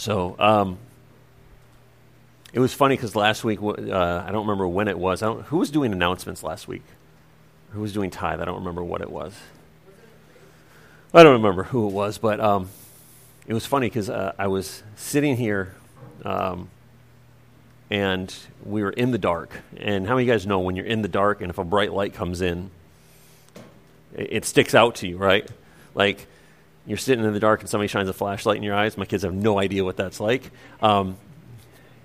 So um, it was funny because last week, uh, I don't remember when it was. who was doing announcements last week? Who was doing tithe? I don't remember what it was. I don't remember who it was, but um, it was funny because uh, I was sitting here um, and we were in the dark. And how many of you guys know when you're in the dark and if a bright light comes in, it, it sticks out to you, right? Like you're sitting in the dark and somebody shines a flashlight in your eyes. My kids have no idea what that's like. Um,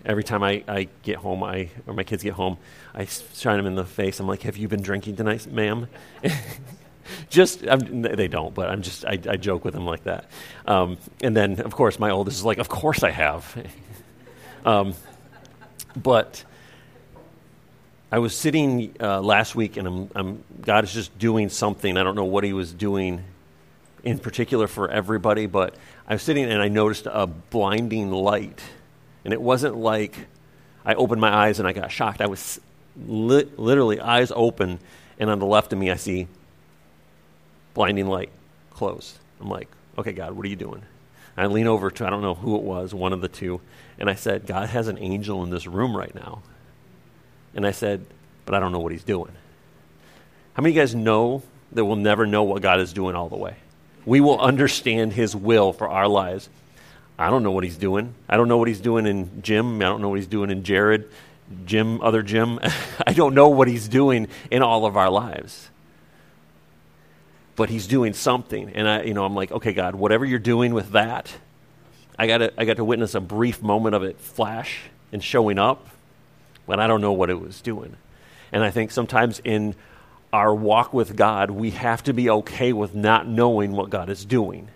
every time I, I get home, I or my kids get home, I shine them in the face. I'm like, "Have you been drinking tonight, ma'am?" just I'm, they don't, but I'm just I, I joke with them like that. Um, and then of course my oldest is like, "Of course I have." um, but I was sitting uh, last week, and I'm, I'm, God is just doing something. I don't know what He was doing in particular for everybody, but I was sitting and I noticed a blinding light, and it wasn't like I opened my eyes and I got shocked. I was li- literally eyes open, and on the left of me, I see blinding light close. I'm like, okay, God, what are you doing? I lean over to, I don't know who it was, one of the two, and I said, God has an angel in this room right now. And I said, but I don't know what he's doing. How many of you guys know that we'll never know what God is doing all the way? We will understand his will for our lives. I don't know what he's doing. I don't know what he's doing in Jim. I don't know what he's doing in Jared, Jim, other Jim. I don't know what he's doing in all of our lives but he's doing something. And I, you know, I'm like, okay, God, whatever you're doing with that, I got to, I got to witness a brief moment of it flash and showing up, but I don't know what it was doing. And I think sometimes in our walk with God, we have to be okay with not knowing what God is doing.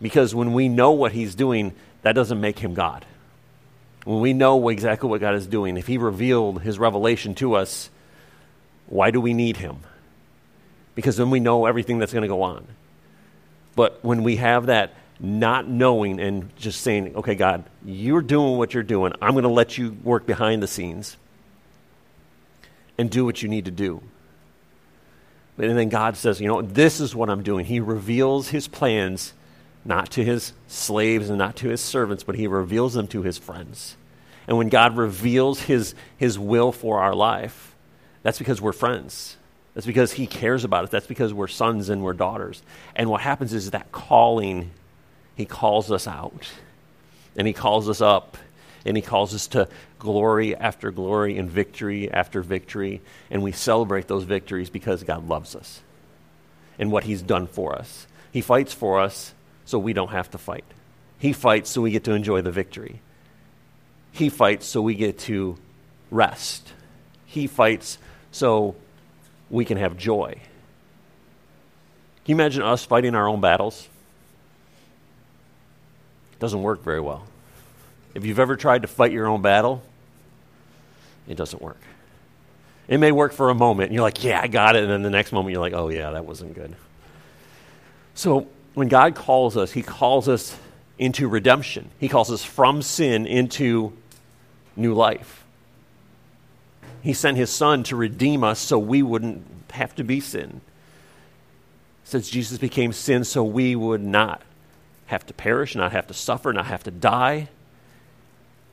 Because when we know what He's doing, that doesn't make Him God. When we know exactly what God is doing, if He revealed His revelation to us, why do we need Him? because then we know everything that's going to go on. But when we have that not knowing and just saying, okay, God, you're doing what you're doing, I'm going to let you work behind the scenes and do what you need to do. And then God says, you know, this is what I'm doing. He reveals his plans not to his slaves and not to his servants, but he reveals them to his friends. And when God reveals his, his will for our life, that's because we're friends. That's because He cares about us. That's because we're sons and we're daughters. And what happens is that calling, He calls us out. And He calls us up. And He calls us to glory after glory and victory after victory. And we celebrate those victories because God loves us and what He's done for us. He fights for us so we don't have to fight. He fights so we get to enjoy the victory. He fights so we get to rest. He fights so we can have joy. Can you imagine us fighting our own battles? It doesn't work very well. If you've ever tried to fight your own battle, it doesn't work. It may work for a moment, and you're like, yeah, I got it. And then the next moment, you're like, oh, yeah, that wasn't good. So when God calls us, He calls us into redemption, He calls us from sin into new life. He sent his son to redeem us so we wouldn't have to be sin. Since Jesus became sin so we would not have to perish, not have to suffer, not have to die.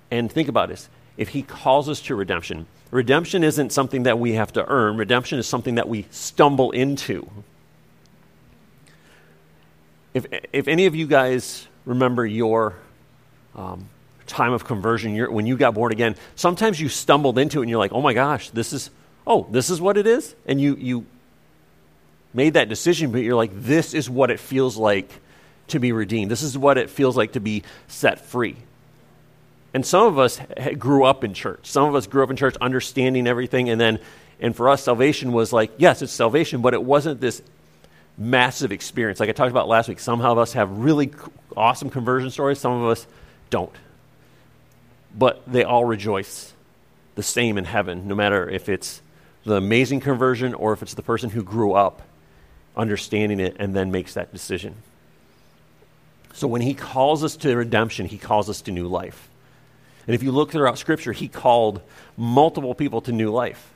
And think about this. If he calls us to redemption, redemption isn't something that we have to earn, redemption is something that we stumble into. If, if any of you guys remember your um, time of conversion, when you got born again, sometimes you stumbled into it and you're like, oh my gosh, this is, oh, this is what it is? And you, you made that decision, but you're like, this is what it feels like to be redeemed. This is what it feels like to be set free. And some of us grew up in church. Some of us grew up in church understanding everything. And then, and for us, salvation was like, yes, it's salvation, but it wasn't this massive experience. Like I talked about last week, some of us have really awesome conversion stories, some of us don't but they all rejoice the same in heaven, no matter if it's the amazing conversion or if it's the person who grew up understanding it and then makes that decision. So when he calls us to redemption, he calls us to new life. And if you look throughout Scripture, he called multiple people to new life.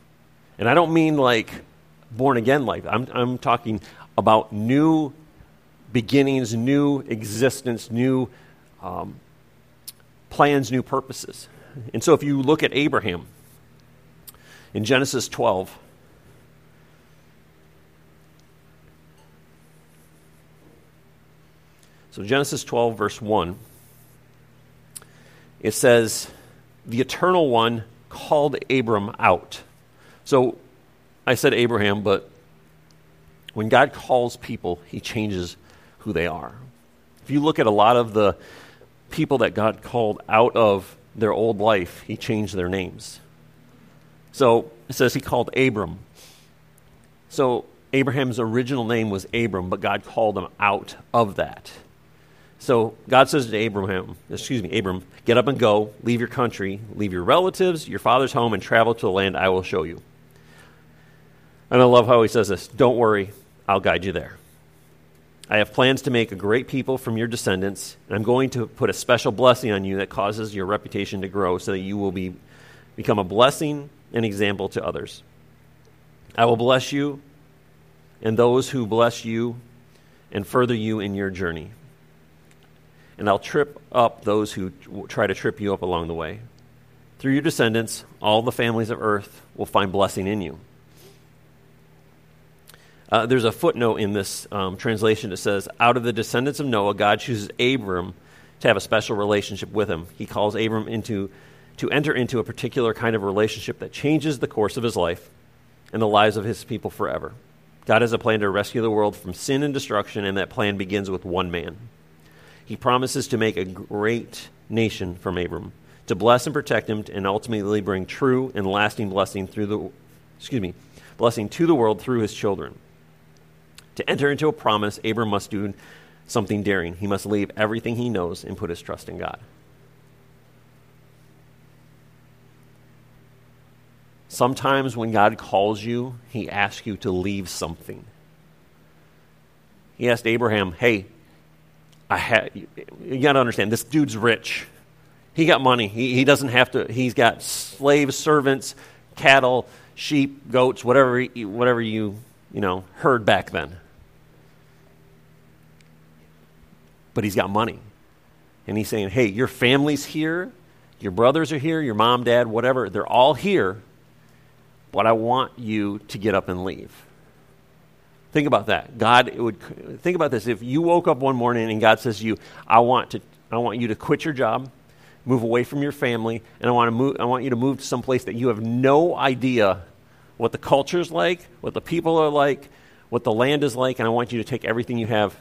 And I don't mean like born again life, I'm, I'm talking about new beginnings, new existence, new um, plans, new purposes. And so if you look at Abraham in Genesis 12, so Genesis 12, verse 1, it says, The eternal one called Abram out. So I said Abraham, but when God calls people, he changes who they are. If you look at a lot of the people that God called out of their old life, he changed their names. So it says he called Abram. So Abraham's original name was Abram, but God called him out of that. So God says to Abraham, excuse me, Abram, get up and go, leave your country, leave your relatives, your father's home, and travel to the land I will show you. And I love how he says this Don't worry, I'll guide you there. I have plans to make a great people from your descendants, and I'm going to put a special blessing on you that causes your reputation to grow so that you will be, become a blessing and example to others. I will bless you and those who bless you and further you in your journey. And I'll trip up those who try to trip you up along the way. Through your descendants, all the families of earth will find blessing in you. Uh, there's a footnote in this um, translation that says, Out of the descendants of Noah, God chooses Abram to have a special relationship with him. He calls Abram into, to enter into a particular kind of relationship that changes the course of his life and the lives of his people forever. God has a plan to rescue the world from sin and destruction, and that plan begins with one man. He promises to make a great nation from Abram, to bless and protect him, and ultimately bring true and lasting blessing through the excuse me, blessing to the world through his children. To enter into a promise, Abram must do something daring. He must leave everything he knows and put his trust in God. Sometimes when God calls you, he asks you to leave something. He asked Abraham, "Hey, I you got to understand this dude's rich. He got money. He, he doesn't have to. He's got slaves, servants, cattle, sheep, goats, whatever whatever you you know heard back then. but he's got money. And he's saying, hey, your family's here, your brothers are here, your mom, dad, whatever, they're all here, but I want you to get up and leave. Think about that. God would think about this. If you woke up one morning and God says to you, I want to I want you to quit your job, move away from your family, and I want to move I want you to move to some place that you have no idea what the culture's like, what the people are like, what the land is like, and I want you to take everything you have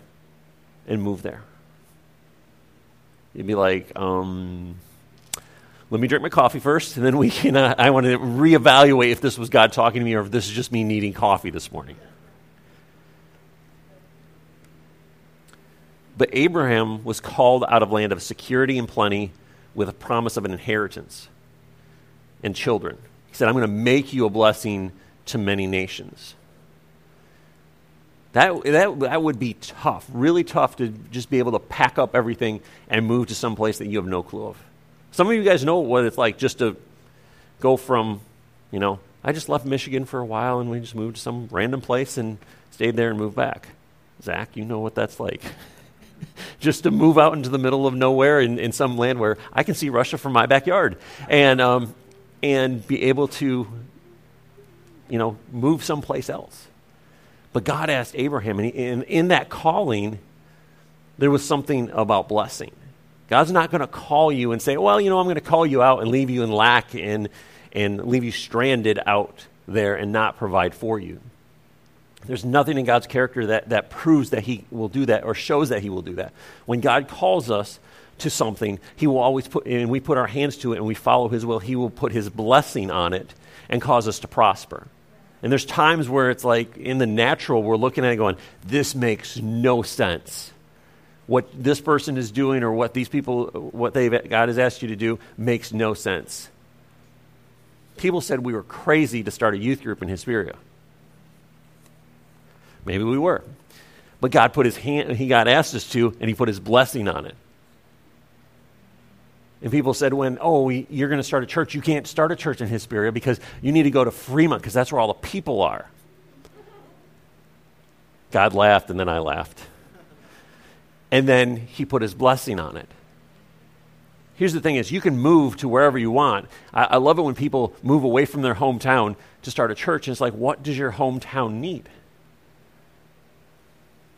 and move there. You'd be like, um, let me drink my coffee first, and then we can. Uh, I want to reevaluate if this was God talking to me or if this is just me needing coffee this morning. But Abraham was called out of land of security and plenty with a promise of an inheritance and children. He said, I'm going to make you a blessing to many nations. That, that, that would be tough, really tough to just be able to pack up everything and move to some place that you have no clue of. Some of you guys know what it's like just to go from, you know, I just left Michigan for a while and we just moved to some random place and stayed there and moved back. Zach, you know what that's like. just to move out into the middle of nowhere in, in some land where I can see Russia from my backyard and, um, and be able to, you know, move someplace else. But God asked Abraham, and in, in that calling, there was something about blessing. God's not going to call you and say, well, you know, I'm going to call you out and leave you in lack and, and leave you stranded out there and not provide for you. There's nothing in God's character that, that proves that He will do that or shows that He will do that. When God calls us to something, He will always put, and we put our hands to it and we follow His will, He will put His blessing on it and cause us to prosper. And there's times where it's like in the natural, we're looking at it going, this makes no sense. What this person is doing or what these people, what they've, God has asked you to do makes no sense. People said we were crazy to start a youth group in Hesperia. Maybe we were. But God put his hand, he got asked us to, and he put his blessing on it. And people said, when, oh, you're going to start a church, you can't start a church in Hesperia because you need to go to Fremont because that's where all the people are. God laughed, and then I laughed. And then he put his blessing on it. here's the thing is you can move to wherever you want. I, I love it when people move away from their hometown to start a church. And it's like, what does your hometown need?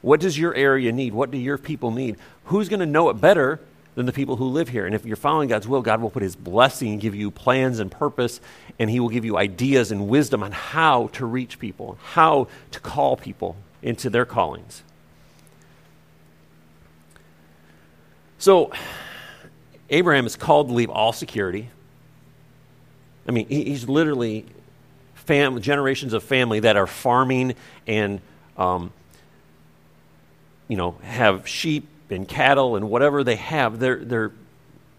What does your area need? What do your people need? Who's going to know it better than the people who live here? And if you're following God's will, God will put his blessing and give you plans and purpose, and he will give you ideas and wisdom on how to reach people, how to call people into their callings. So, Abraham is called to leave all security. I mean, he's literally fam- generations of family that are farming and, um, you know, have sheep and cattle and whatever they have. They're, they're,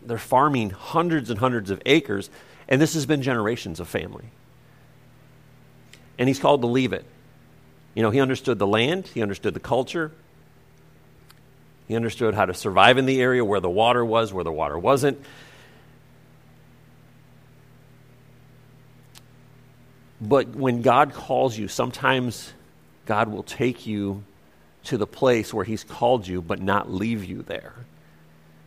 they're farming hundreds and hundreds of acres, and this has been generations of family. And he's called to leave it. You know, he understood the land, he understood the culture, he understood how to survive in the area where the water was, where the water wasn't. But when God calls you, sometimes God will take you to the place where He's called you, but not leave you there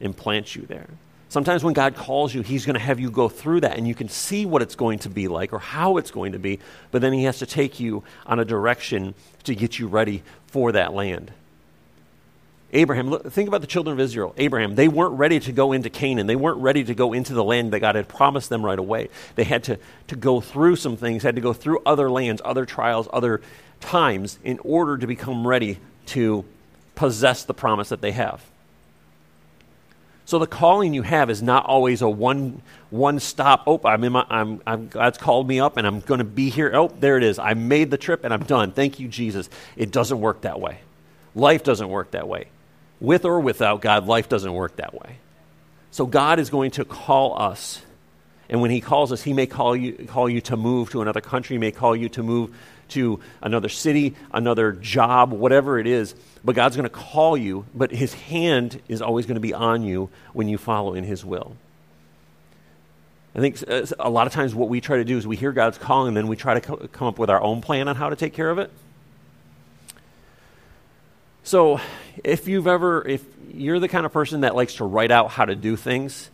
and plant you there. Sometimes when God calls you, He's going to have you go through that, and you can see what it's going to be like or how it's going to be, but then He has to take you on a direction to get you ready for that land. Abraham, look, think about the children of Israel. Abraham, they weren't ready to go into Canaan. They weren't ready to go into the land that God had promised them right away. They had to, to go through some things, had to go through other lands, other trials, other times in order to become ready to possess the promise that they have. So the calling you have is not always a one one stop. Oh, I'm in my, I'm, I'm, God's called me up and I'm going to be here. Oh, there it is. I made the trip and I'm done. Thank you, Jesus. It doesn't work that way. Life doesn't work that way. With or without God, life doesn't work that way. So God is going to call us. And when He calls us, He may call you, call you to move to another country, He may call you to move to another city, another job, whatever it is. But God's going to call you, but His hand is always going to be on you when you follow in His will. I think uh, a lot of times what we try to do is we hear God's calling and then we try to co- come up with our own plan on how to take care of it. So, if you've ever, if you're the kind of person that likes to write out how to do things,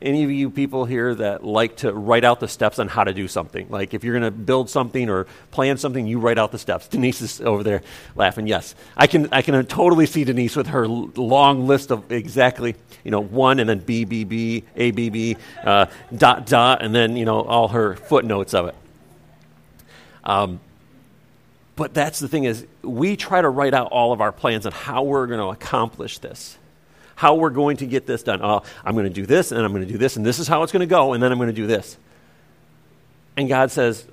any of you people here that like to write out the steps on how to do something? Like if you're going to build something or plan something, you write out the steps. Denise is over there laughing. Yes, I can. I can totally see Denise with her long list of exactly, you know, one and then B B B A B B uh, dot dot, and then you know all her footnotes of it. Um, but that's the thing is, we try to write out all of our plans on how we're going to accomplish this, how we're going to get this done. Oh, I'm going to do this, and I'm going to do this, and this is how it's going to go, and then I'm going to do this. And God says,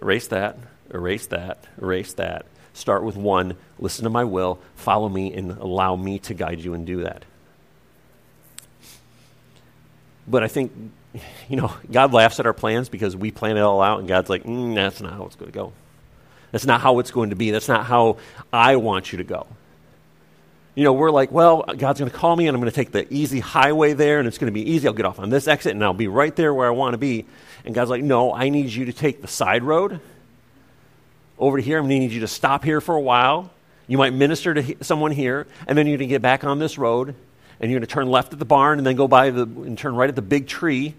erase that, erase that, erase that. Start with one, listen to my will, follow me, and allow me to guide you and do that. But I think you know, God laughs at our plans because we plan it all out, and God's like, mm, that's not how it's going to go. That's not how it's going to be. That's not how I want you to go. You know, we're like, well, God's going to call me, and I'm going to take the easy highway there, and it's going to be easy. I'll get off on this exit, and I'll be right there where I want to be. And God's like, no, I need you to take the side road over here. I'm going to need you to stop here for a while. You might minister to someone here, and then you're going to get back on this road, and you're going to turn left at the barn, and then go by the and turn right at the big tree,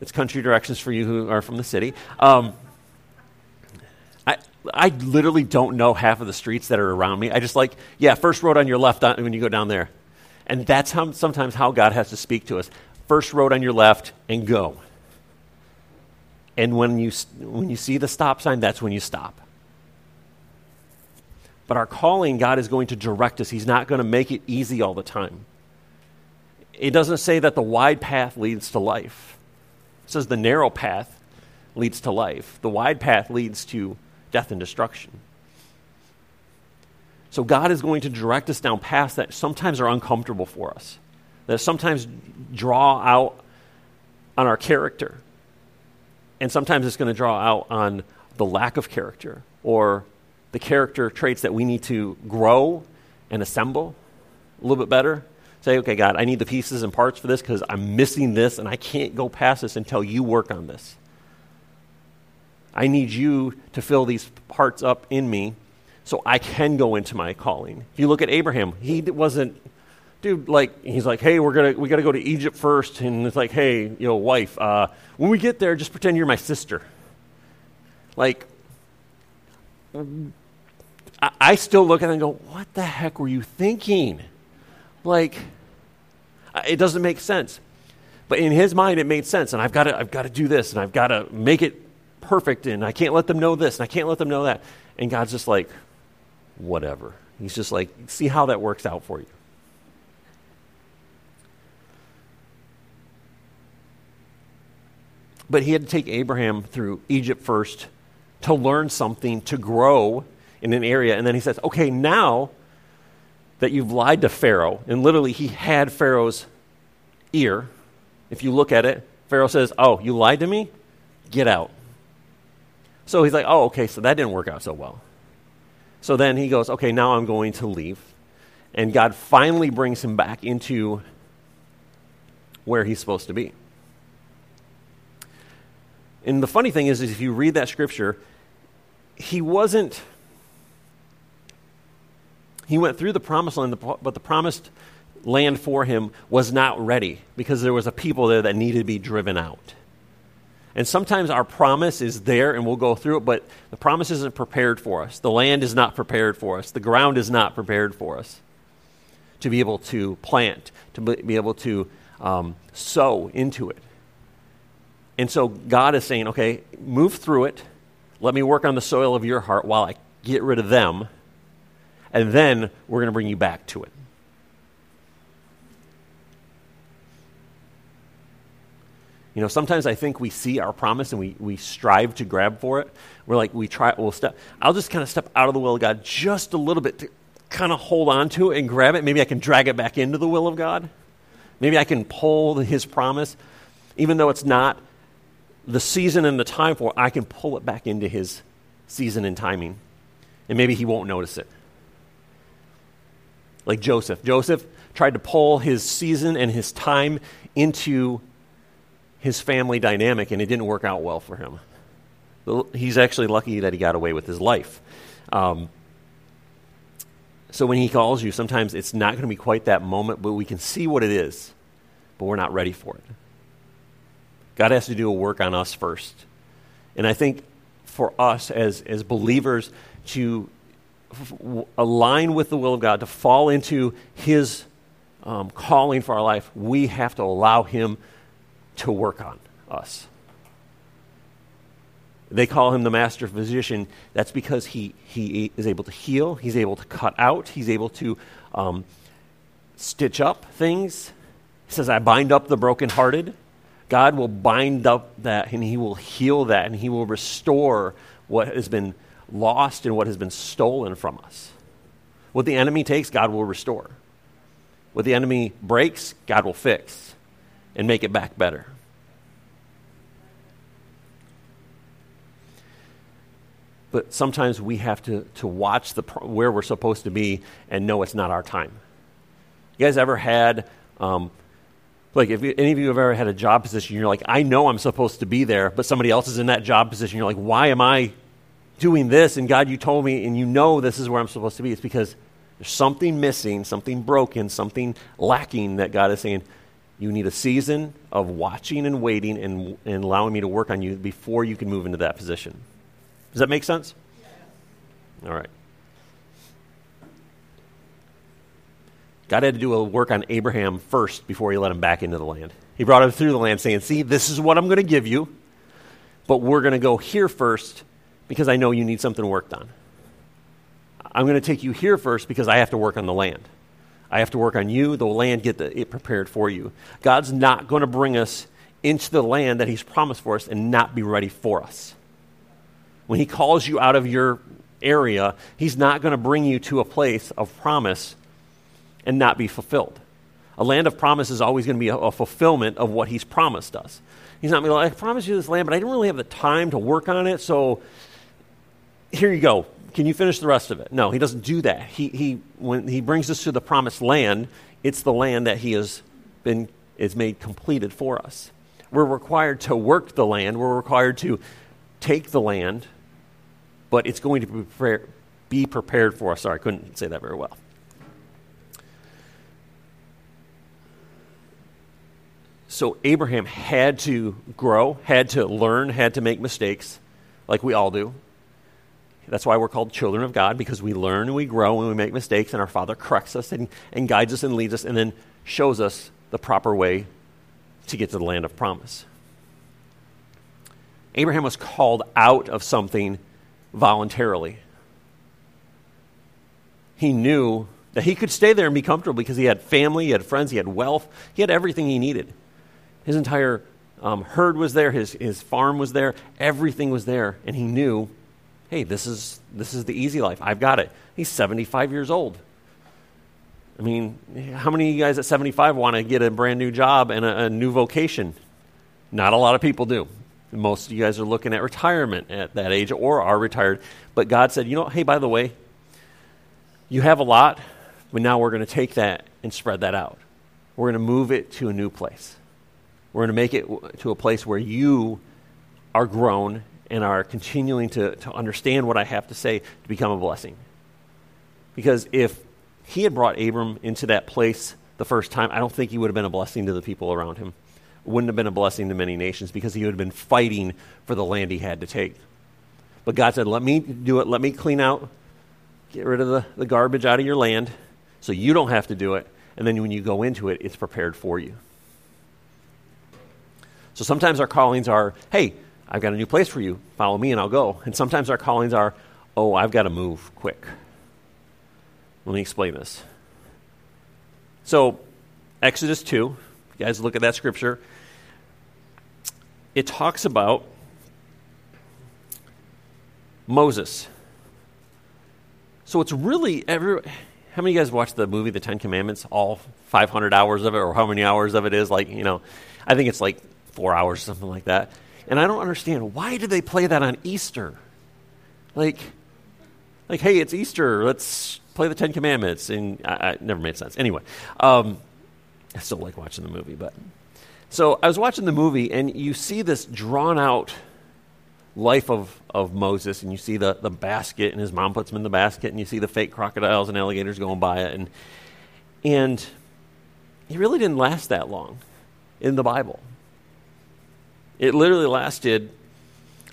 it's country directions for you who are from the city. Um, I, literally don't know half of the streets that are around me. I just like, yeah, first road on your left uh, when you go down there. And that's how, sometimes how God has to speak to us. First road on your left and go. And when you, when you see the stop sign, that's when you stop. But our calling, God is going to direct us. He's not going to make it easy all the time. It doesn't say that the wide path leads to life. It says the narrow path leads to life, the wide path leads to death and destruction. So God is going to direct us down paths that sometimes are uncomfortable for us, that sometimes draw out on our character. And sometimes it's going to draw out on the lack of character or the character traits that we need to grow and assemble a little bit better Say, okay, God, I need the pieces and parts for this because I'm missing this and I can't go past this until you work on this. I need you to fill these parts up in me so I can go into my calling. If you look at Abraham, he wasn't dude, like, he's like, hey, we're gonna, we gotta go to Egypt first. And it's like, hey, you know, wife, uh, when we get there, just pretend you're my sister. Like, I, I still look at it and go, what the heck were you thinking? Like, it doesn't make sense. But in his mind, it made sense. And I've got to, I've got to do this, and I've got to make it perfect, and I can't let them know this, and I can't let them know that. And God's just like, whatever. He's just like, see how that works out for you. But he had to take Abraham through Egypt first to learn something, to grow in an area. And then he says, okay, now that you've lied to Pharaoh, and literally he had Pharaoh's ear. If you look at it, Pharaoh says, oh, you lied to me? Get out. So he's like, oh, okay, so that didn't work out so well. So then he goes, okay, now I'm going to leave. And God finally brings him back into where he's supposed to be. And the funny thing is, is if you read that scripture, he wasn't. He went through the promised land, but the promised land for him was not ready because there was a people there that needed to be driven out. And sometimes our promise is there and we'll go through it, but the promise isn't prepared for us. The land is not prepared for us. The ground is not prepared for us to be able to plant, to be able to um, sow into it. And so God is saying, okay, move through it. Let me work on the soil of your heart while I get rid of them. And then we're going to bring you back to it. You know, sometimes I think we see our promise and we, we strive to grab for it. We're like, we try, we'll step, I'll just kind of step out of the will of God just a little bit to kind of hold on to it and grab it. Maybe I can drag it back into the will of God. Maybe I can pull his promise, even though it's not the season and the time for it, I can pull it back into his season and timing. And maybe he won't notice it. Like Joseph. Joseph tried to pull his season and his time into his family dynamic, and it didn't work out well for him. He's actually lucky that he got away with his life. Um, so when he calls you, sometimes it's not going to be quite that moment, but we can see what it is, but we're not ready for it. God has to do a work on us first. And I think for us as, as believers to f- align with the will of God, to fall into His um, calling for our life, we have to allow Him to work on us. They call him the master physician. That's because he, he is able to heal, he's able to cut out, he's able to um, stitch up things. He says, I bind up the brokenhearted. God will bind up that and he will heal that and he will restore what has been lost and what has been stolen from us. What the enemy takes, God will restore. What the enemy breaks, God will fix and make it back better. But sometimes we have to, to watch the, where we're supposed to be and know it's not our time. You guys ever had, um, like, if any of you have ever had a job position, you're like, I know I'm supposed to be there, but somebody else is in that job position. You're like, why am I doing this? And God, you told me, and you know this is where I'm supposed to be. It's because there's something missing, something broken, something lacking that God is saying, you need a season of watching and waiting and, and allowing me to work on you before you can move into that position. Does that make sense? All right. God had to do a work on Abraham first before he let him back into the land. He brought him through the land saying, See, this is what I'm going to give you, but we're going to go here first because I know you need something worked on. I'm going to take you here first because I have to work on the land. I have to work on you, the land, get the, it prepared for you. God's not going to bring us into the land that He's promised for us and not be ready for us. When He calls you out of your area, He's not going to bring you to a place of promise and not be fulfilled. A land of promise is always going to be a, a fulfillment of what He's promised us. He's not going to be like, I promised you this land, but I didn't really have the time to work on it, so here you go. Can you finish the rest of it? No, he doesn't do that. He, he, when he brings us to the promised land, it's the land that he has been, is made completed for us. We're required to work the land. We're required to take the land, but it's going to be, prepare, be prepared for us. Sorry, I couldn't say that very well. So Abraham had to grow, had to learn, had to make mistakes, like we all do. That's why we're called children of God, because we learn and we grow and we make mistakes, and our Father corrects us and, and guides us and leads us and then shows us the proper way to get to the land of promise. Abraham was called out of something voluntarily. He knew that he could stay there and be comfortable because he had family, he had friends, he had wealth, he had everything he needed. His entire um, herd was there, his, his farm was there, everything was there, and he knew, hey, this is, this is the easy life. I've got it. He's 75 years old. I mean, how many of you guys at 75 want to get a brand new job and a, a new vocation? Not a lot of people do. Most of you guys are looking at retirement at that age or are retired. But God said, you know, hey, by the way, you have a lot, but now we're going to take that and spread that out. We're going to move it to a new place. We're going to make it to a place where you are grown and are continuing to, to understand what I have to say to become a blessing. Because if he had brought Abram into that place the first time, I don't think he would have been a blessing to the people around him wouldn't have been a blessing to many nations because he would have been fighting for the land he had to take. But God said, Let me do it. Let me clean out, get rid of the, the garbage out of your land so you don't have to do it. And then when you go into it, it's prepared for you. So sometimes our callings are, Hey, I've got a new place for you. Follow me and I'll go. And sometimes our callings are, Oh, I've got to move quick. Let me explain this. So, Exodus 2, you guys look at that scripture it talks about Moses. So it's really every. How many of you guys watched the movie The Ten Commandments? All 500 hours of it, or how many hours of it is? Like, you know, I think it's like four hours, or something like that. And I don't understand why do they play that on Easter? Like, like, hey, it's Easter. Let's play the Ten Commandments. And I, I never made sense. Anyway, um, I still like watching the movie, but so I was watching the movie, and you see this drawn out life of, of Moses, and you see the, the basket, and his mom puts him in the basket, and you see the fake crocodiles and alligators going by it. And, and he really didn't last that long in the Bible. It literally lasted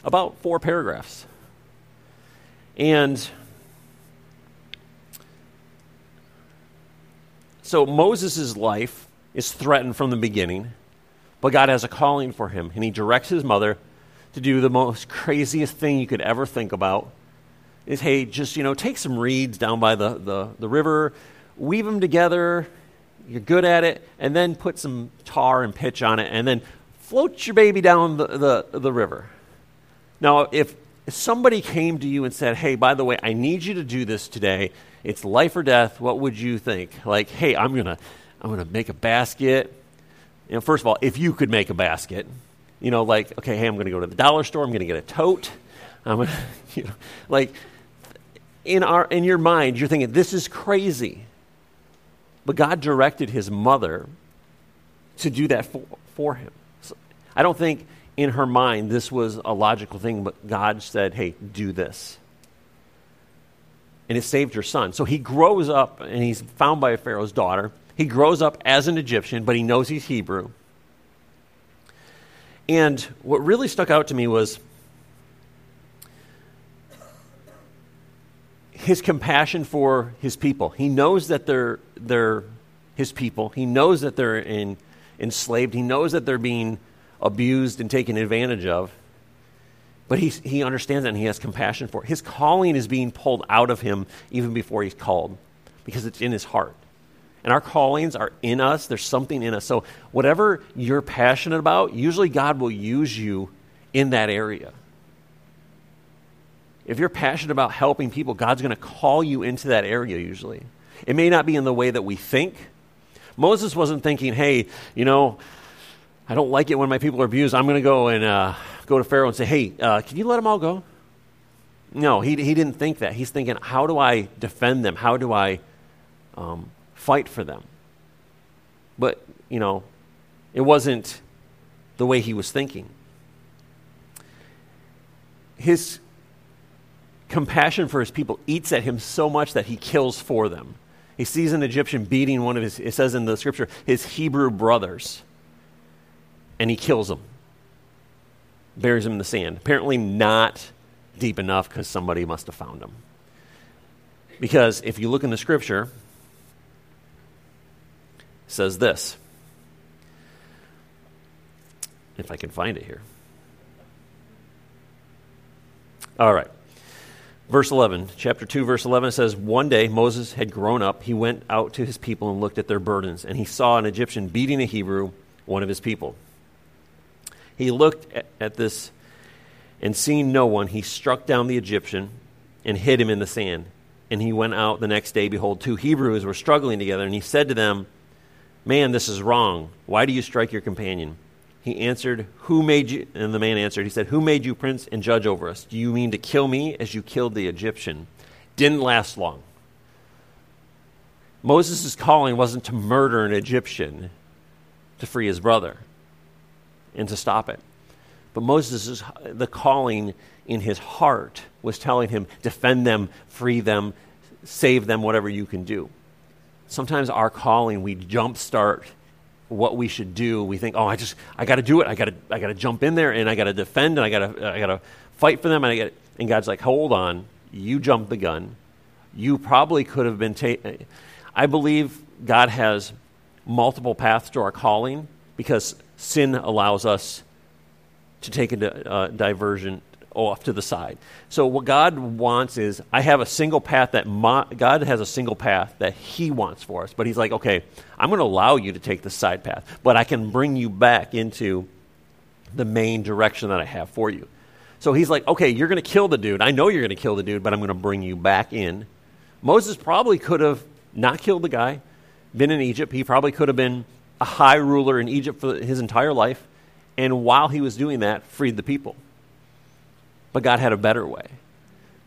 about four paragraphs. And so Moses' life is threatened from the beginning. But God has a calling for him, and he directs his mother to do the most craziest thing you could ever think about. Is hey, just you know, take some reeds down by the, the, the river, weave them together, you're good at it, and then put some tar and pitch on it, and then float your baby down the, the, the river. Now, if somebody came to you and said, Hey, by the way, I need you to do this today, it's life or death, what would you think? Like, hey, I'm gonna I'm gonna make a basket, you know, first of all, if you could make a basket, you know, like, okay, hey, I'm going to go to the dollar store, I'm going to get a tote. I'm going to, you know, like, in, our, in your mind, you're thinking, this is crazy. But God directed his mother to do that for, for him. I don't think in her mind this was a logical thing, but God said, hey, do this. And it saved her son. So he grows up and he's found by a Pharaoh's daughter. He grows up as an Egyptian, but he knows he's Hebrew. And what really stuck out to me was his compassion for his people. He knows that they're, they're his people, he knows that they're in, enslaved, he knows that they're being abused and taken advantage of. But he, he understands that and he has compassion for it. His calling is being pulled out of him even before he's called because it's in his heart and our callings are in us. There's something in us. So, whatever you're passionate about, usually God will use you in that area. If you're passionate about helping people, God's going to call you into that area usually. It may not be in the way that we think. Moses wasn't thinking, hey, you know, I don't like it when my people are abused. I'm going to go and uh, go to Pharaoh and say, hey, uh, can you let them all go? No, he, he didn't think that. He's thinking, how do I defend them? How do I um, fight for them. But, you know, it wasn't the way he was thinking. His compassion for his people eats at him so much that he kills for them. He sees an Egyptian beating one of his, it says in the scripture, his Hebrew brothers. And he kills him, buries him in the sand. Apparently, not deep enough because somebody must have found him. Because if you look in the scripture, says this. If I can find it here. All right. Verse 11, chapter 2, verse 11 says, One day Moses had grown up. He went out to his people and looked at their burdens, and he saw an Egyptian beating a Hebrew, one of his people. He looked at, at this, and seeing no one, he struck down the Egyptian and hid him in the sand. And he went out the next day. Behold, two Hebrews were struggling together, and he said to them, Man, this is wrong. Why do you strike your companion? He answered, Who made you? And the man answered, He said, Who made you prince and judge over us? Do you mean to kill me as you killed the Egyptian? Didn't last long. Moses' calling wasn't to murder an Egyptian to free his brother and to stop it. But Moses' the calling in his heart was telling him, defend them, free them, save them, whatever you can do. Sometimes our calling, we jumpstart what we should do. We think, oh, I just, I got to do it. I got to, I got to jump in there and I got to defend and I got to, I got to fight for them. And I get, and God's like, hold on, you jumped the gun. You probably could have been taken. I believe God has multiple paths to our calling because sin allows us to take a uh, diversion off to the side. So what God wants is I have a single path that my, God has a single path that He wants for us. But He's like, okay, I'm going to allow you to take the side path, but I can bring you back into the main direction that I have for you. So He's like, okay, you're going to kill the dude. I know you're going to kill the dude, but I'm going to bring you back in. Moses probably could have not killed the guy, been in Egypt. He probably could have been a high ruler in Egypt for his entire life. And while he was doing that, freed the people. But God had a better way.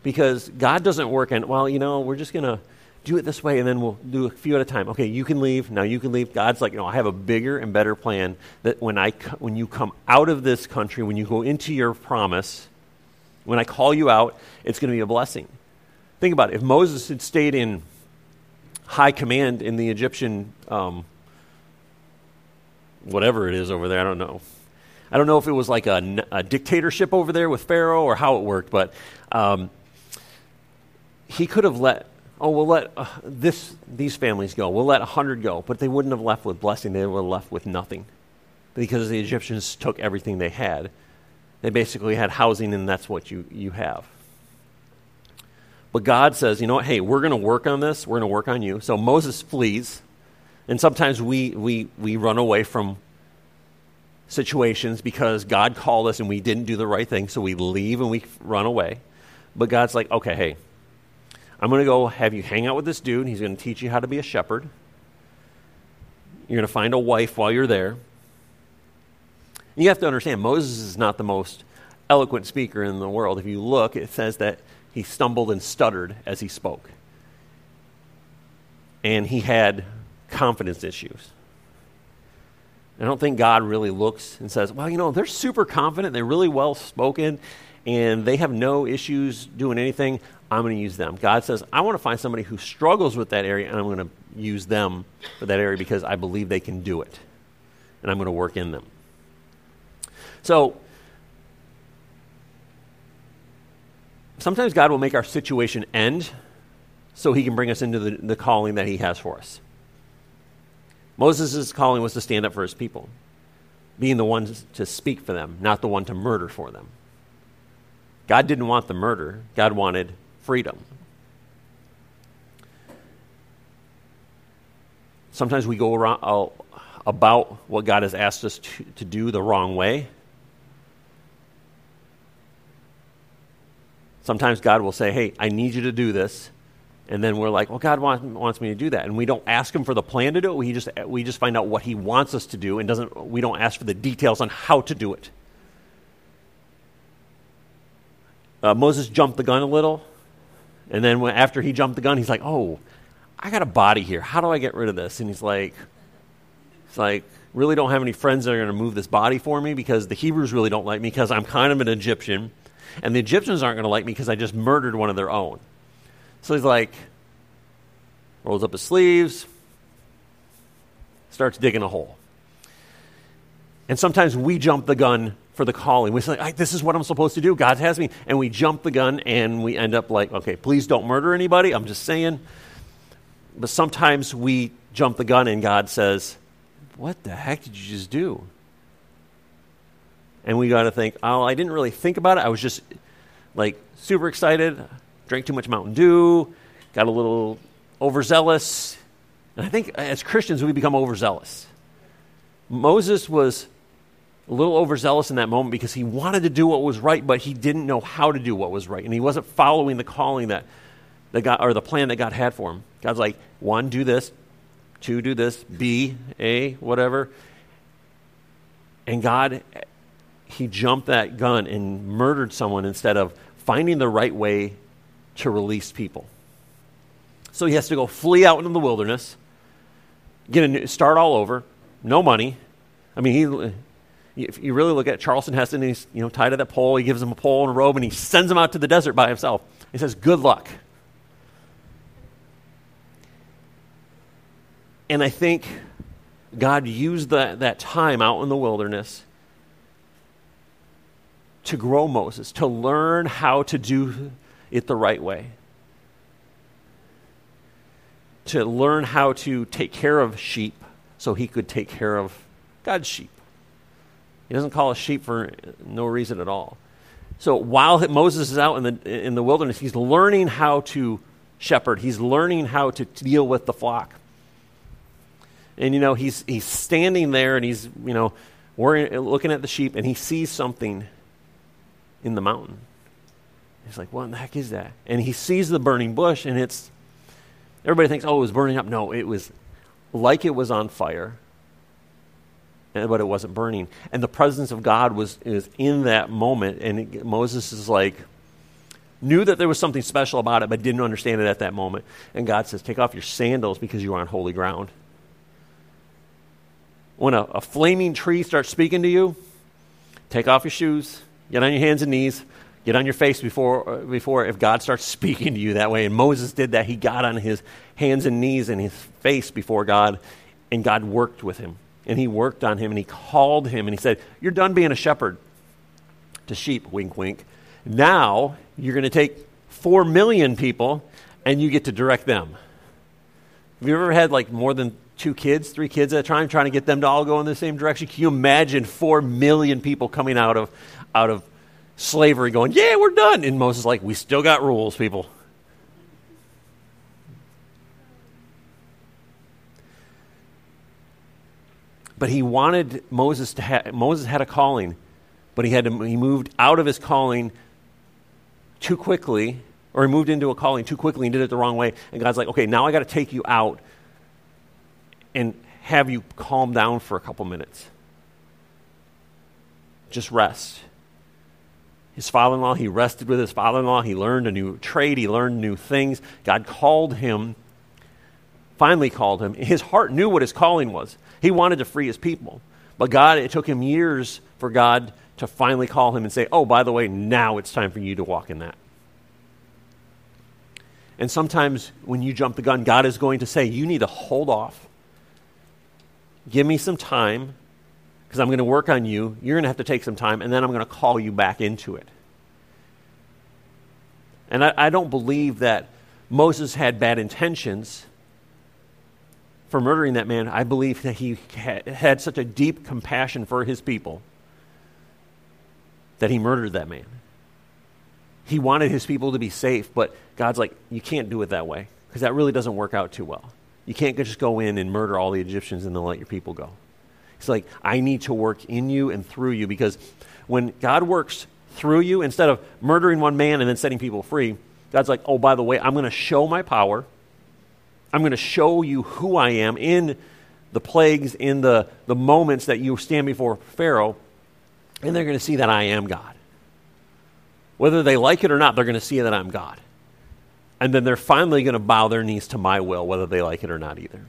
Because God doesn't work in, well, you know, we're just going to do it this way and then we'll do a few at a time. Okay, you can leave. Now you can leave. God's like, you know, I have a bigger and better plan that when I when you come out of this country, when you go into your promise, when I call you out, it's going to be a blessing. Think about it. If Moses had stayed in high command in the Egyptian um, whatever it is over there, I don't know. I don't know if it was like a, a dictatorship over there with Pharaoh or how it worked, but um, he could have let, oh, we'll let uh, this, these families go. We'll let 100 go. But they wouldn't have left with blessing. They would have left with nothing because the Egyptians took everything they had. They basically had housing, and that's what you, you have. But God says, you know what? Hey, we're going to work on this. We're going to work on you. So Moses flees. And sometimes we, we, we run away from situations because God called us and we didn't do the right thing, so we leave and we run away. But God's like, okay, hey, I'm going to go have you hang out with this dude. He's going to teach you how to be a shepherd. You're going to find a wife while you're there. You have to understand, Moses is not the most eloquent speaker in the world. If you look, it says that he stumbled and stuttered as he spoke. And he had confidence issues. I don't think God really looks and says, well, you know, they're super confident, they're really well spoken, and they have no issues doing anything. I'm going to use them. God says, I want to find somebody who struggles with that area, and I'm going to use them for that area because I believe they can do it, and I'm going to work in them. So, sometimes God will make our situation end so he can bring us into the, the calling that he has for us. Moses' calling was to stand up for his people, being the one to speak for them, not the one to murder for them. God didn't want the murder, God wanted freedom. Sometimes we go around, uh, about what God has asked us to, to do the wrong way. Sometimes God will say, Hey, I need you to do this. And then we're like, well, God want, wants me to do that. And we don't ask him for the plan to do it. We just, we just find out what he wants us to do and doesn't, we don't ask for the details on how to do it. Uh, Moses jumped the gun a little. And then when, after he jumped the gun, he's like, oh, I got a body here. How do I get rid of this? And he's like, it's like, really don't have any friends that are going to move this body for me because the Hebrews really don't like me because I'm kind of an Egyptian. And the Egyptians aren't going to like me because I just murdered one of their own. So he's like, rolls up his sleeves, starts digging a hole. And sometimes we jump the gun for the calling. We say, this is what I'm supposed to do. God has me. And we jump the gun and we end up like, okay, please don't murder anybody. I'm just saying. But sometimes we jump the gun and God says, what the heck did you just do? And we got to think, oh, I didn't really think about it. I was just like super excited, drank too much Mountain Dew, got a little overzealous. And I think as Christians, we become overzealous. Moses was a little overzealous in that moment because he wanted to do what was right, but he didn't know how to do what was right. And he wasn't following the calling that, that God, or the plan that God had for him. God's like, one, do this, two, do this, B, A, whatever. And God, he jumped that gun and murdered someone instead of finding the right way to release people. So he has to go flee out into the wilderness, get a new, start all over, no money. I mean, he if you really look at Charlton Heston, he's you know tied to that pole. He gives him a pole and a robe, and he sends him out to the desert by himself. He says, "Good luck." And I think God used that, that time out in the wilderness to grow Moses, to learn how to do it the right way, to learn how to take care of sheep so he could take care of God's sheep. He doesn't call us sheep for no reason at all. So while Moses is out in the, in the wilderness, he's learning how to shepherd, he's learning how to deal with the flock. And, you know, he's, he's standing there and he's, you know, worrying, looking at the sheep and he sees something in the mountain. He's like, what in the heck is that? And he sees the burning bush and it's, everybody thinks, oh, it was burning up. No, it was like it was on fire eh, but it wasn't burning. And the presence of God was in that moment, and it, Moses is like knew that there was something special about it, but didn't understand it at that moment. And God says, "Take off your sandals because you are on holy ground." When a, a flaming tree starts speaking to you, take off your shoes, get on your hands and knees, get on your face before, uh, before if God starts speaking to you that way. And Moses did that. He got on his hands and knees and his face before God, and God worked with him and he worked on him and he called him and he said, You're done being a shepherd to sheep, wink, wink. Now you're going to take four million people and you get to direct them. Have you ever had like more than two kids, three kids at a time, trying to get them to all go in the same direction? Can you imagine four million people coming out of, out of slavery going, Yeah, we're done? And Moses like, We still got rules, people. But he wanted Moses to have, Moses had a calling, but he had to, he moved out of his calling too quickly, or he moved into a calling too quickly and did it the wrong way. And God's like, okay, now I got to take you out and have you calm down for a couple minutes. Just rest. His father in law, he rested with his father in law. He learned a new trade, he learned new things. God called him finally called him. His heart knew what his calling was. He wanted to free his people. But God, it took him years for God to finally call him and say, oh, by the way, now it's time for you to walk in that. And sometimes when you jump the gun, God is going to say, you need to hold off. Give me some time because I'm going to work on you. You're going to have to take some time, and then I'm going to call you back into it. And I, I don't believe that Moses had bad intentions for murdering that man, I believe that he had such a deep compassion for his people that he murdered that man. He wanted his people to be safe, but God's like, you can't do it that way because that really doesn't work out too well. You can't just go in and murder all the Egyptians and then let your people go. He's like, I need to work in you and through you because when God works through you, instead of murdering one man and then setting people free, God's like, oh, by the way, I'm going to show my power I'm going to show you who I am in the plagues, in the, the moments that you stand before Pharaoh, and they're going to see that I am God. Whether they like it or not, they're going to see that I'm God. And then they're finally going to bow their knees to my will, whether they like it or not either.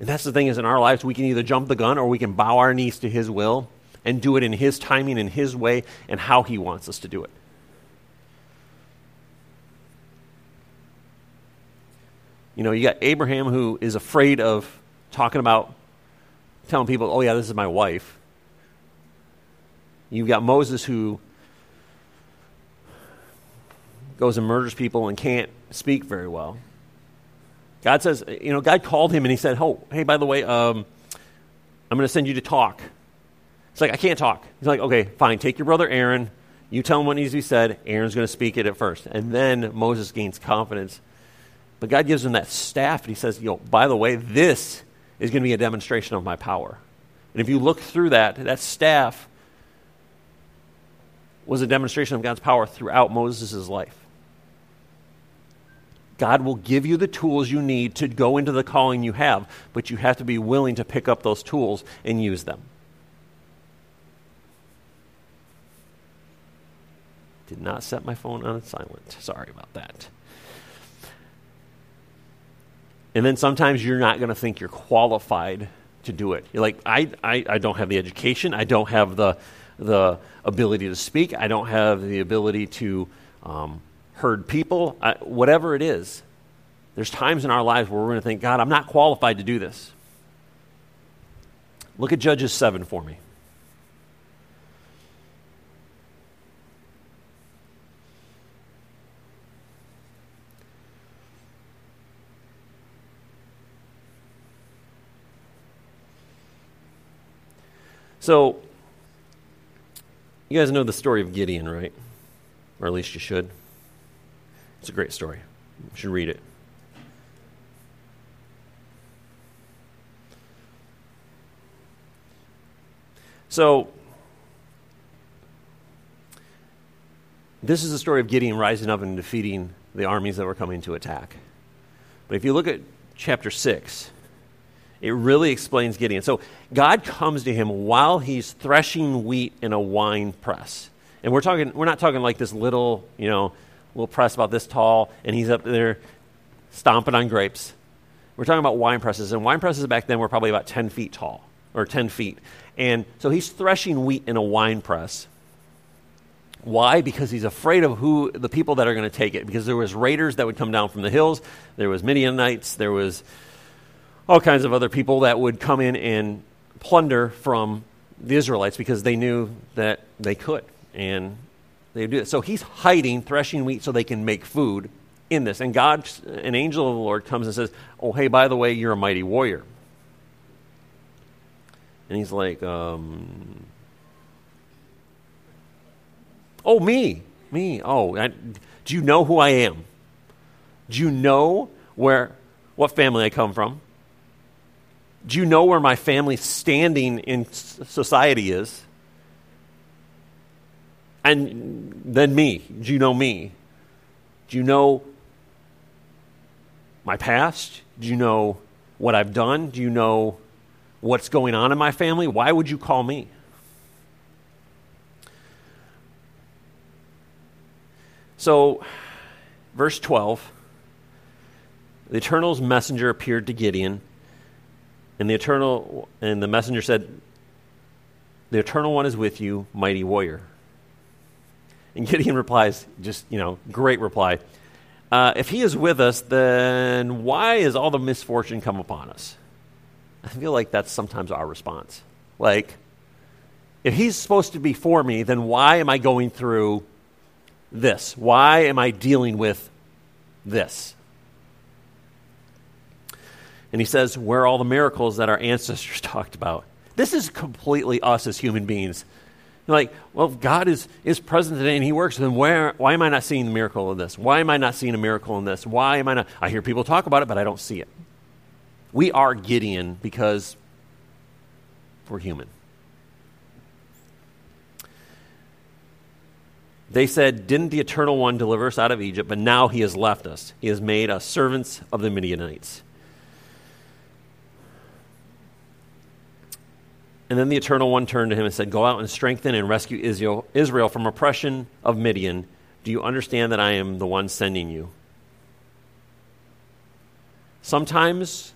And that's the thing is in our lives, we can either jump the gun or we can bow our knees to His will and do it in His timing, in His way, and how He wants us to do it. You know, you got Abraham who is afraid of talking about telling people, oh, yeah, this is my wife. You've got Moses who goes and murders people and can't speak very well. God says, you know, God called him and he said, oh, hey, by the way, um, I'm going to send you to talk. It's like, I can't talk. He's like, okay, fine. Take your brother Aaron. You tell him what needs to be said. Aaron's going to speak it at first. And then Moses gains confidence. But God gives him that staff and he says, you know, by the way, this is going to be a demonstration of my power. And if you look through that, that staff was a demonstration of God's power throughout Moses' life. God will give you the tools you need to go into the calling you have, but you have to be willing to pick up those tools and use them. Did not set my phone on silent. Sorry about that. And then sometimes you're not going to think you're qualified to do it. You're like, I, I, I don't have the education, I don't have the, the ability to speak, I don't have the ability to um, herd people, I, whatever it is. There's times in our lives where we're going to think, God, I'm not qualified to do this. Look at Judges 7 for me. So, you guys know the story of Gideon, right? Or at least you should. It's a great story. You should read it. So, this is the story of Gideon rising up and defeating the armies that were coming to attack. But if you look at chapter 6, it really explains Gideon. So God comes to him while he's threshing wheat in a wine press. And we're talking we're not talking like this little, you know, little press about this tall and he's up there stomping on grapes. We're talking about wine presses, and wine presses back then were probably about 10 feet tall, or 10 feet. And so he's threshing wheat in a wine press. Why? Because he's afraid of who the people that are going to take it. Because there was raiders that would come down from the hills, there was Midianites, there was all kinds of other people that would come in and plunder from the Israelites because they knew that they could. And they do it. So he's hiding, threshing wheat so they can make food in this. And God, an angel of the Lord, comes and says, Oh, hey, by the way, you're a mighty warrior. And he's like, um, Oh, me. Me. Oh, I, do you know who I am? Do you know where, what family I come from? Do you know where my family's standing in society is? And then me. Do you know me? Do you know my past? Do you know what I've done? Do you know what's going on in my family? Why would you call me? So, verse 12 the Eternal's messenger appeared to Gideon and the eternal and the messenger said, The eternal one is with you, mighty warrior. And Gideon replies, just, you know, great reply. Uh, if he is with us, then why is all the misfortune come upon us? I feel like that's sometimes our response. Like, if he's supposed to be for me, then why am I going through this? Why am I dealing with this? And he says, Where are all the miracles that our ancestors talked about? This is completely us as human beings. You're like, well, God is, is present today and He works, then where, why am I not seeing the miracle in this? Why am I not seeing a miracle in this? Why am I not? I hear people talk about it, but I don't see it. We are Gideon because we're human. They said, Didn't the Eternal One deliver us out of Egypt? But now He has left us. He has made us servants of the Midianites. And then the Eternal One turned to him and said, Go out and strengthen and rescue Israel, from oppression of Midian. Do you understand that I am the one sending you? Sometimes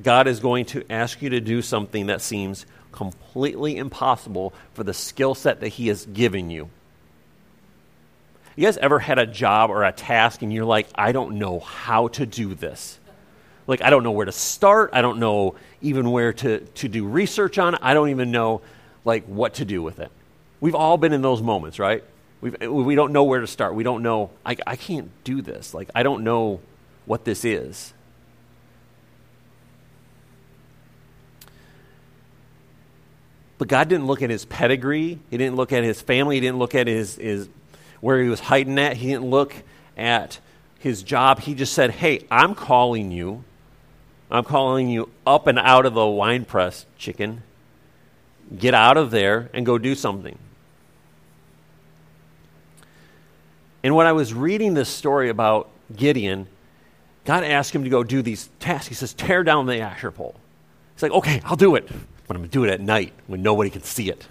God is going to ask you to do something that seems completely impossible for the skill set that He has given you. You guys ever had a job or a task and you're like, I don't know how to do this? Like, I don't know where to start. I don't know even where to, to do research on. it. I don't even know, like, what to do with it. We've all been in those moments, right? We've, we don't know where to start. We don't know, I, I can't do this. Like, I don't know what this is. But God didn't look at his pedigree. He didn't look at his family. He didn't look at his, his where he was hiding at. He didn't look at his job. He just said, Hey, I'm calling you. I'm calling you up and out of the wine press, chicken. Get out of there and go do something. And when I was reading this story about Gideon, God asked him to go do these tasks. He says, Tear down the Asherah pole. He's like, Okay, I'll do it. But I'm going to do it at night when nobody can see it.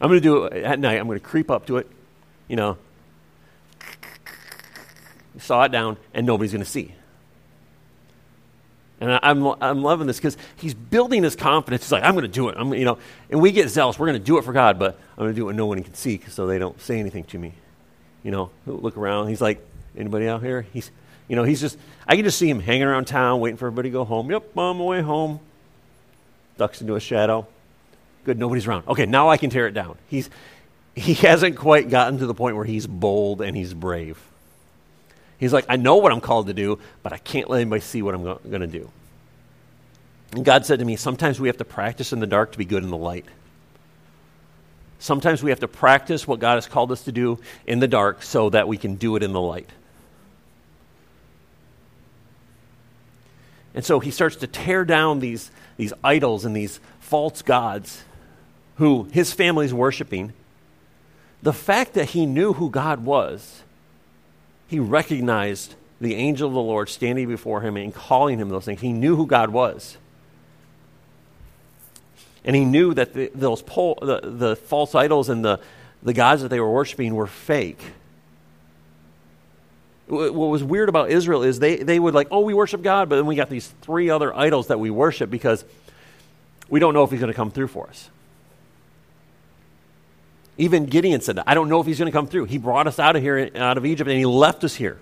I'm going to do it at night. I'm going to creep up to it, you know, saw it down, and nobody's going to see. And I'm, I'm loving this because he's building his confidence. He's like, I'm going to do it. I'm, you know, and we get zealous. We're going to do it for God, but I'm going to do it when no one can see so they don't say anything to me. You know, look around. He's like, anybody out here? He's, you know, he's just, I can just see him hanging around town waiting for everybody to go home. Yep, on my way home. Ducks into a shadow. Good, nobody's around. Okay, now I can tear it down. He's, he hasn't quite gotten to the point where he's bold and he's brave. He's like, I know what I'm called to do, but I can't let anybody see what I'm go- going to do. And God said to me, Sometimes we have to practice in the dark to be good in the light. Sometimes we have to practice what God has called us to do in the dark so that we can do it in the light. And so he starts to tear down these, these idols and these false gods who his family's worshiping. The fact that he knew who God was he recognized the angel of the Lord standing before him and calling him those things. He knew who God was. And he knew that the, those the, the false idols and the, the gods that they were worshiping were fake. What was weird about Israel is they, they would like, oh, we worship God, but then we got these three other idols that we worship because we don't know if he's going to come through for us. Even Gideon said that. I don't know if he's going to come through. He brought us out of here, out of Egypt, and he left us here.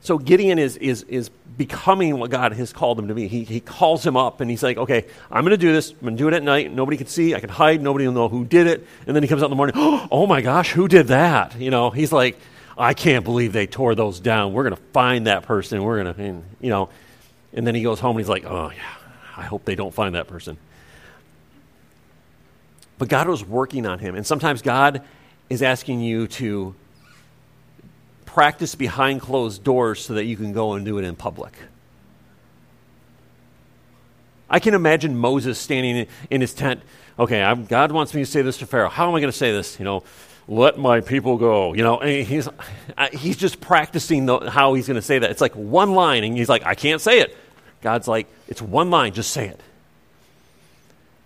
So Gideon is, is, is becoming what God has called him to be. He, he calls him up and he's like, okay, I'm going to do this. I'm going to do it at night. Nobody can see. I can hide. Nobody will know who did it. And then he comes out in the morning, oh my gosh, who did that? You know, he's like, I can't believe they tore those down. We're going to find that person. We're going to, you know. And then he goes home and he's like, oh yeah, I hope they don't find that person. But God was working on him. And sometimes God is asking you to practice behind closed doors so that you can go and do it in public. I can imagine Moses standing in his tent. Okay, I'm, God wants me to say this to Pharaoh. How am I going to say this? You know, let my people go. You know, he's, he's just practicing the, how he's going to say that. It's like one line, and he's like, I can't say it. God's like, it's one line, just say it.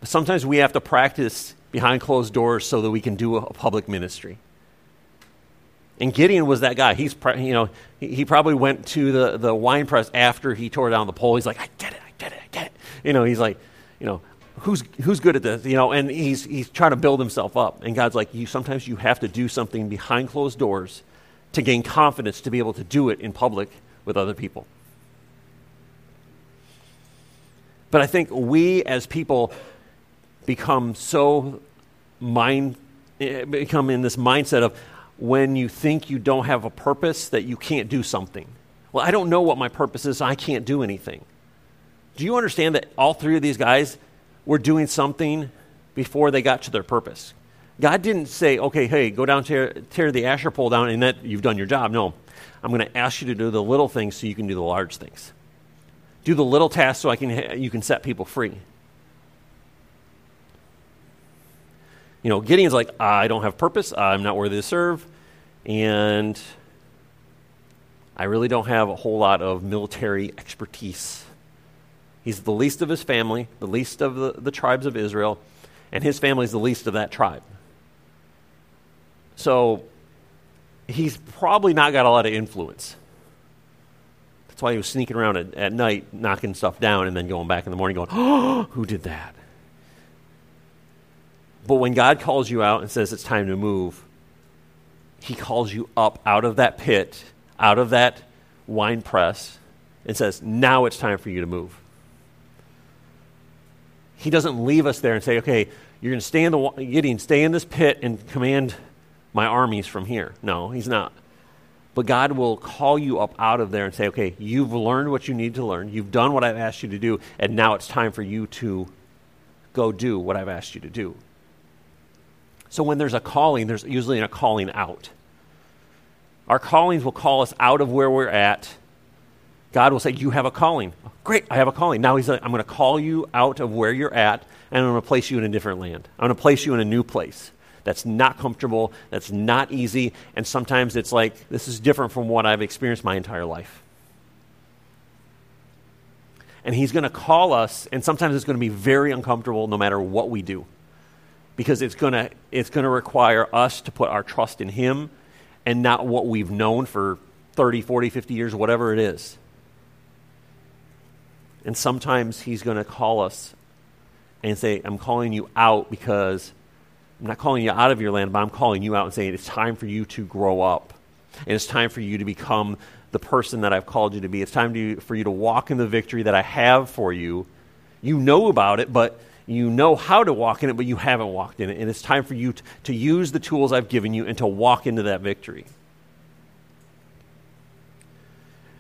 But sometimes we have to practice behind closed doors so that we can do a public ministry. And Gideon was that guy. He's, you know, he, probably went to the, the wine press after he tore down the pole. He's like, I did it, I did it, I did it. You know, he's like, you know, who's, who's good at this? You know, and he's, he's trying to build himself up. And God's like, you, sometimes you have to do something behind closed doors to gain confidence to be able to do it in public with other people. But I think we as people become so mind eh, become in this mindset of when you think you don't have a purpose that you can't do something. Well, I don't know what my purpose is, I can't do anything. Do you understand that all three of these guys were doing something before they got to their purpose? God didn't say, okay, hey, go down, tear, tear the Asherah pole down, and that you've done your job. No, I'm going to ask you to do the little things so you can do the large things. Do the little tasks so I can, you can set people free. You know, Gideon's like, I don't have purpose. I'm not worthy to serve. And I really don't have a whole lot of military expertise. He's the least of his family, the least of the, the tribes of Israel, and his family is the least of that tribe. So he's probably not got a lot of influence. That's why he was sneaking around at, at night, knocking stuff down, and then going back in the morning going, Oh, who did that? But when God calls you out and says it's time to move, He calls you up out of that pit, out of that wine press, and says, Now it's time for you to move. He doesn't leave us there and say, Okay, you're going to stay in the Gideon, stay in this pit and command my armies from here. No, he's not. But God will call you up out of there and say, okay, you've learned what you need to learn. You've done what I've asked you to do, and now it's time for you to go do what I've asked you to do. So when there's a calling, there's usually a calling out. Our callings will call us out of where we're at. God will say, You have a calling. Great, I have a calling. Now He's like, I'm going to call you out of where you're at, and I'm going to place you in a different land. I'm going to place you in a new place that's not comfortable, that's not easy, and sometimes it's like, this is different from what I've experienced my entire life. And He's going to call us, and sometimes it's going to be very uncomfortable no matter what we do. Because it's going to, it's going to require us to put our trust in Him and not what we've known for 30, 40, 50 years, whatever it is. And sometimes He's going to call us and say, I'm calling you out because I'm not calling you out of your land, but I'm calling you out and saying it's time for you to grow up. And it's time for you to become the person that I've called you to be. It's time to, for you to walk in the victory that I have for you. You know about it, but you know how to walk in it, but you haven't walked in it. And it's time for you to, to use the tools I've given you and to walk into that victory.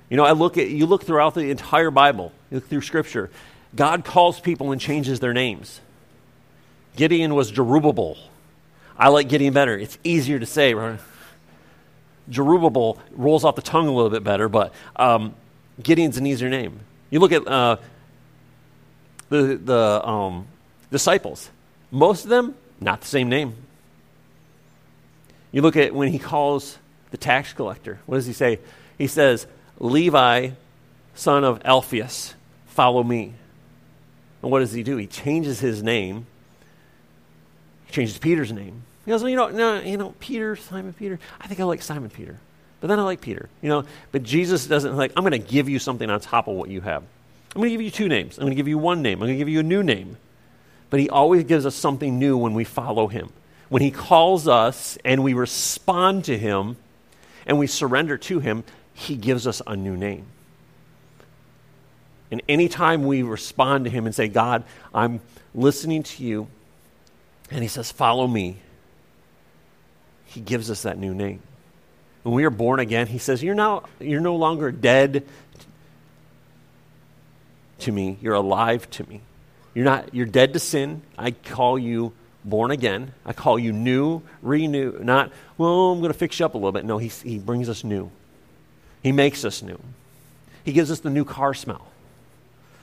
You know, I look at you look throughout the entire Bible, you look through Scripture. God calls people and changes their names. Gideon was Jerubbaal. I like Gideon better. It's easier to say. Right? Jerubbaal rolls off the tongue a little bit better, but um, Gideon's an easier name. You look at uh, the, the um, disciples, most of them, not the same name. You look at when he calls the tax collector, what does he say? He says, Levi, son of Alphaeus, follow me. And what does he do? He changes his name He changes Peter's name. He goes, well, you know, no, you know, Peter, Simon Peter. I think I like Simon Peter, but then I like Peter. You know, but Jesus doesn't like. I'm going to give you something on top of what you have. I'm going to give you two names. I'm going to give you one name. I'm going to give you a new name. But he always gives us something new when we follow him. When he calls us and we respond to him and we surrender to him, he gives us a new name. And anytime we respond to him and say, God, I'm listening to you, and he says, Follow me. He gives us that new name. When we are born again, he says, You're, now, you're no longer dead to me, you're alive to me. You're, not, you're dead to sin. I call you born again. I call you new, renew. Not, well, I'm going to fix you up a little bit. No, he, he brings us new. He makes us new. He gives us the new car smell.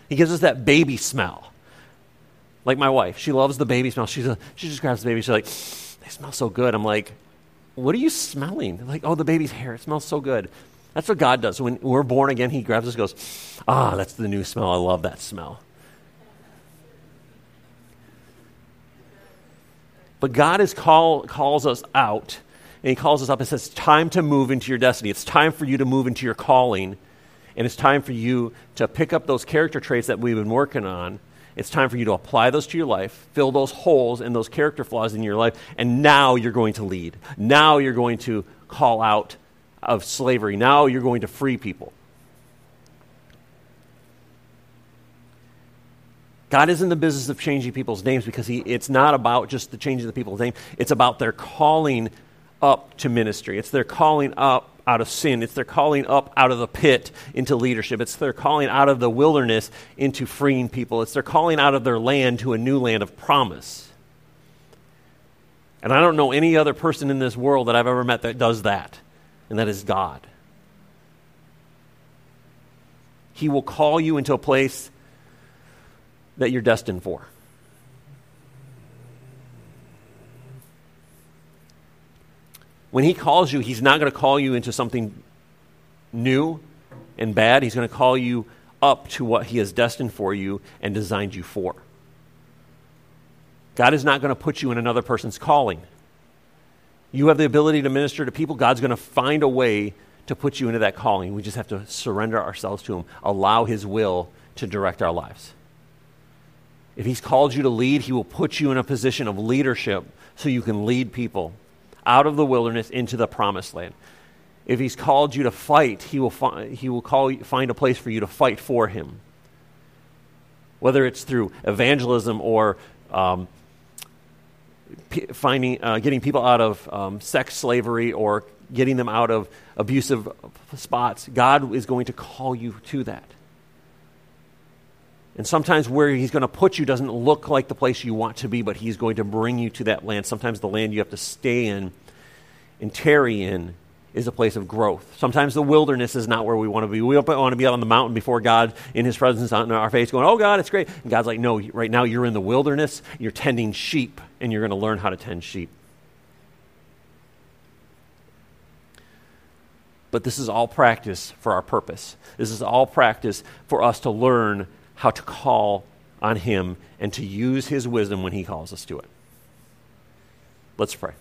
He gives us that baby smell. Like my wife, she loves the baby smell. She's a, she just grabs the baby. She's like, they smell so good. I'm like, what are you smelling? like, oh, the baby's hair. It smells so good. That's what God does. When we're born again, He grabs us goes, ah, that's the new smell. I love that smell. But God is call, calls us out, and He calls us up and says, It's time to move into your destiny. It's time for you to move into your calling, and it's time for you to pick up those character traits that we've been working on it's time for you to apply those to your life, fill those holes and those character flaws in your life, and now you're going to lead. Now you're going to call out of slavery. Now you're going to free people. God is in the business of changing people's names because he, it's not about just the changing the people's name. It's about their calling up to ministry. It's their calling up out of sin. It's their calling up out of the pit into leadership. It's their calling out of the wilderness into freeing people. It's their calling out of their land to a new land of promise. And I don't know any other person in this world that I've ever met that does that, and that is God. He will call you into a place that you're destined for. When he calls you, he's not going to call you into something new and bad. He's going to call you up to what he has destined for you and designed you for. God is not going to put you in another person's calling. You have the ability to minister to people. God's going to find a way to put you into that calling. We just have to surrender ourselves to Him, allow His will to direct our lives. If He's called you to lead, He will put you in a position of leadership so you can lead people out of the wilderness into the promised land. If he's called you to fight, he will, fi- he will call, find a place for you to fight for him. Whether it's through evangelism or um, finding, uh, getting people out of um, sex slavery or getting them out of abusive spots, God is going to call you to that. And sometimes where he's going to put you doesn't look like the place you want to be, but he's going to bring you to that land. Sometimes the land you have to stay in and tarry in is a place of growth. Sometimes the wilderness is not where we want to be. We don't want to be out on the mountain before God in his presence on our face going, oh, God, it's great. And God's like, no, right now you're in the wilderness. You're tending sheep, and you're going to learn how to tend sheep. But this is all practice for our purpose. This is all practice for us to learn how to call on Him and to use His wisdom when He calls us to it. Let's pray.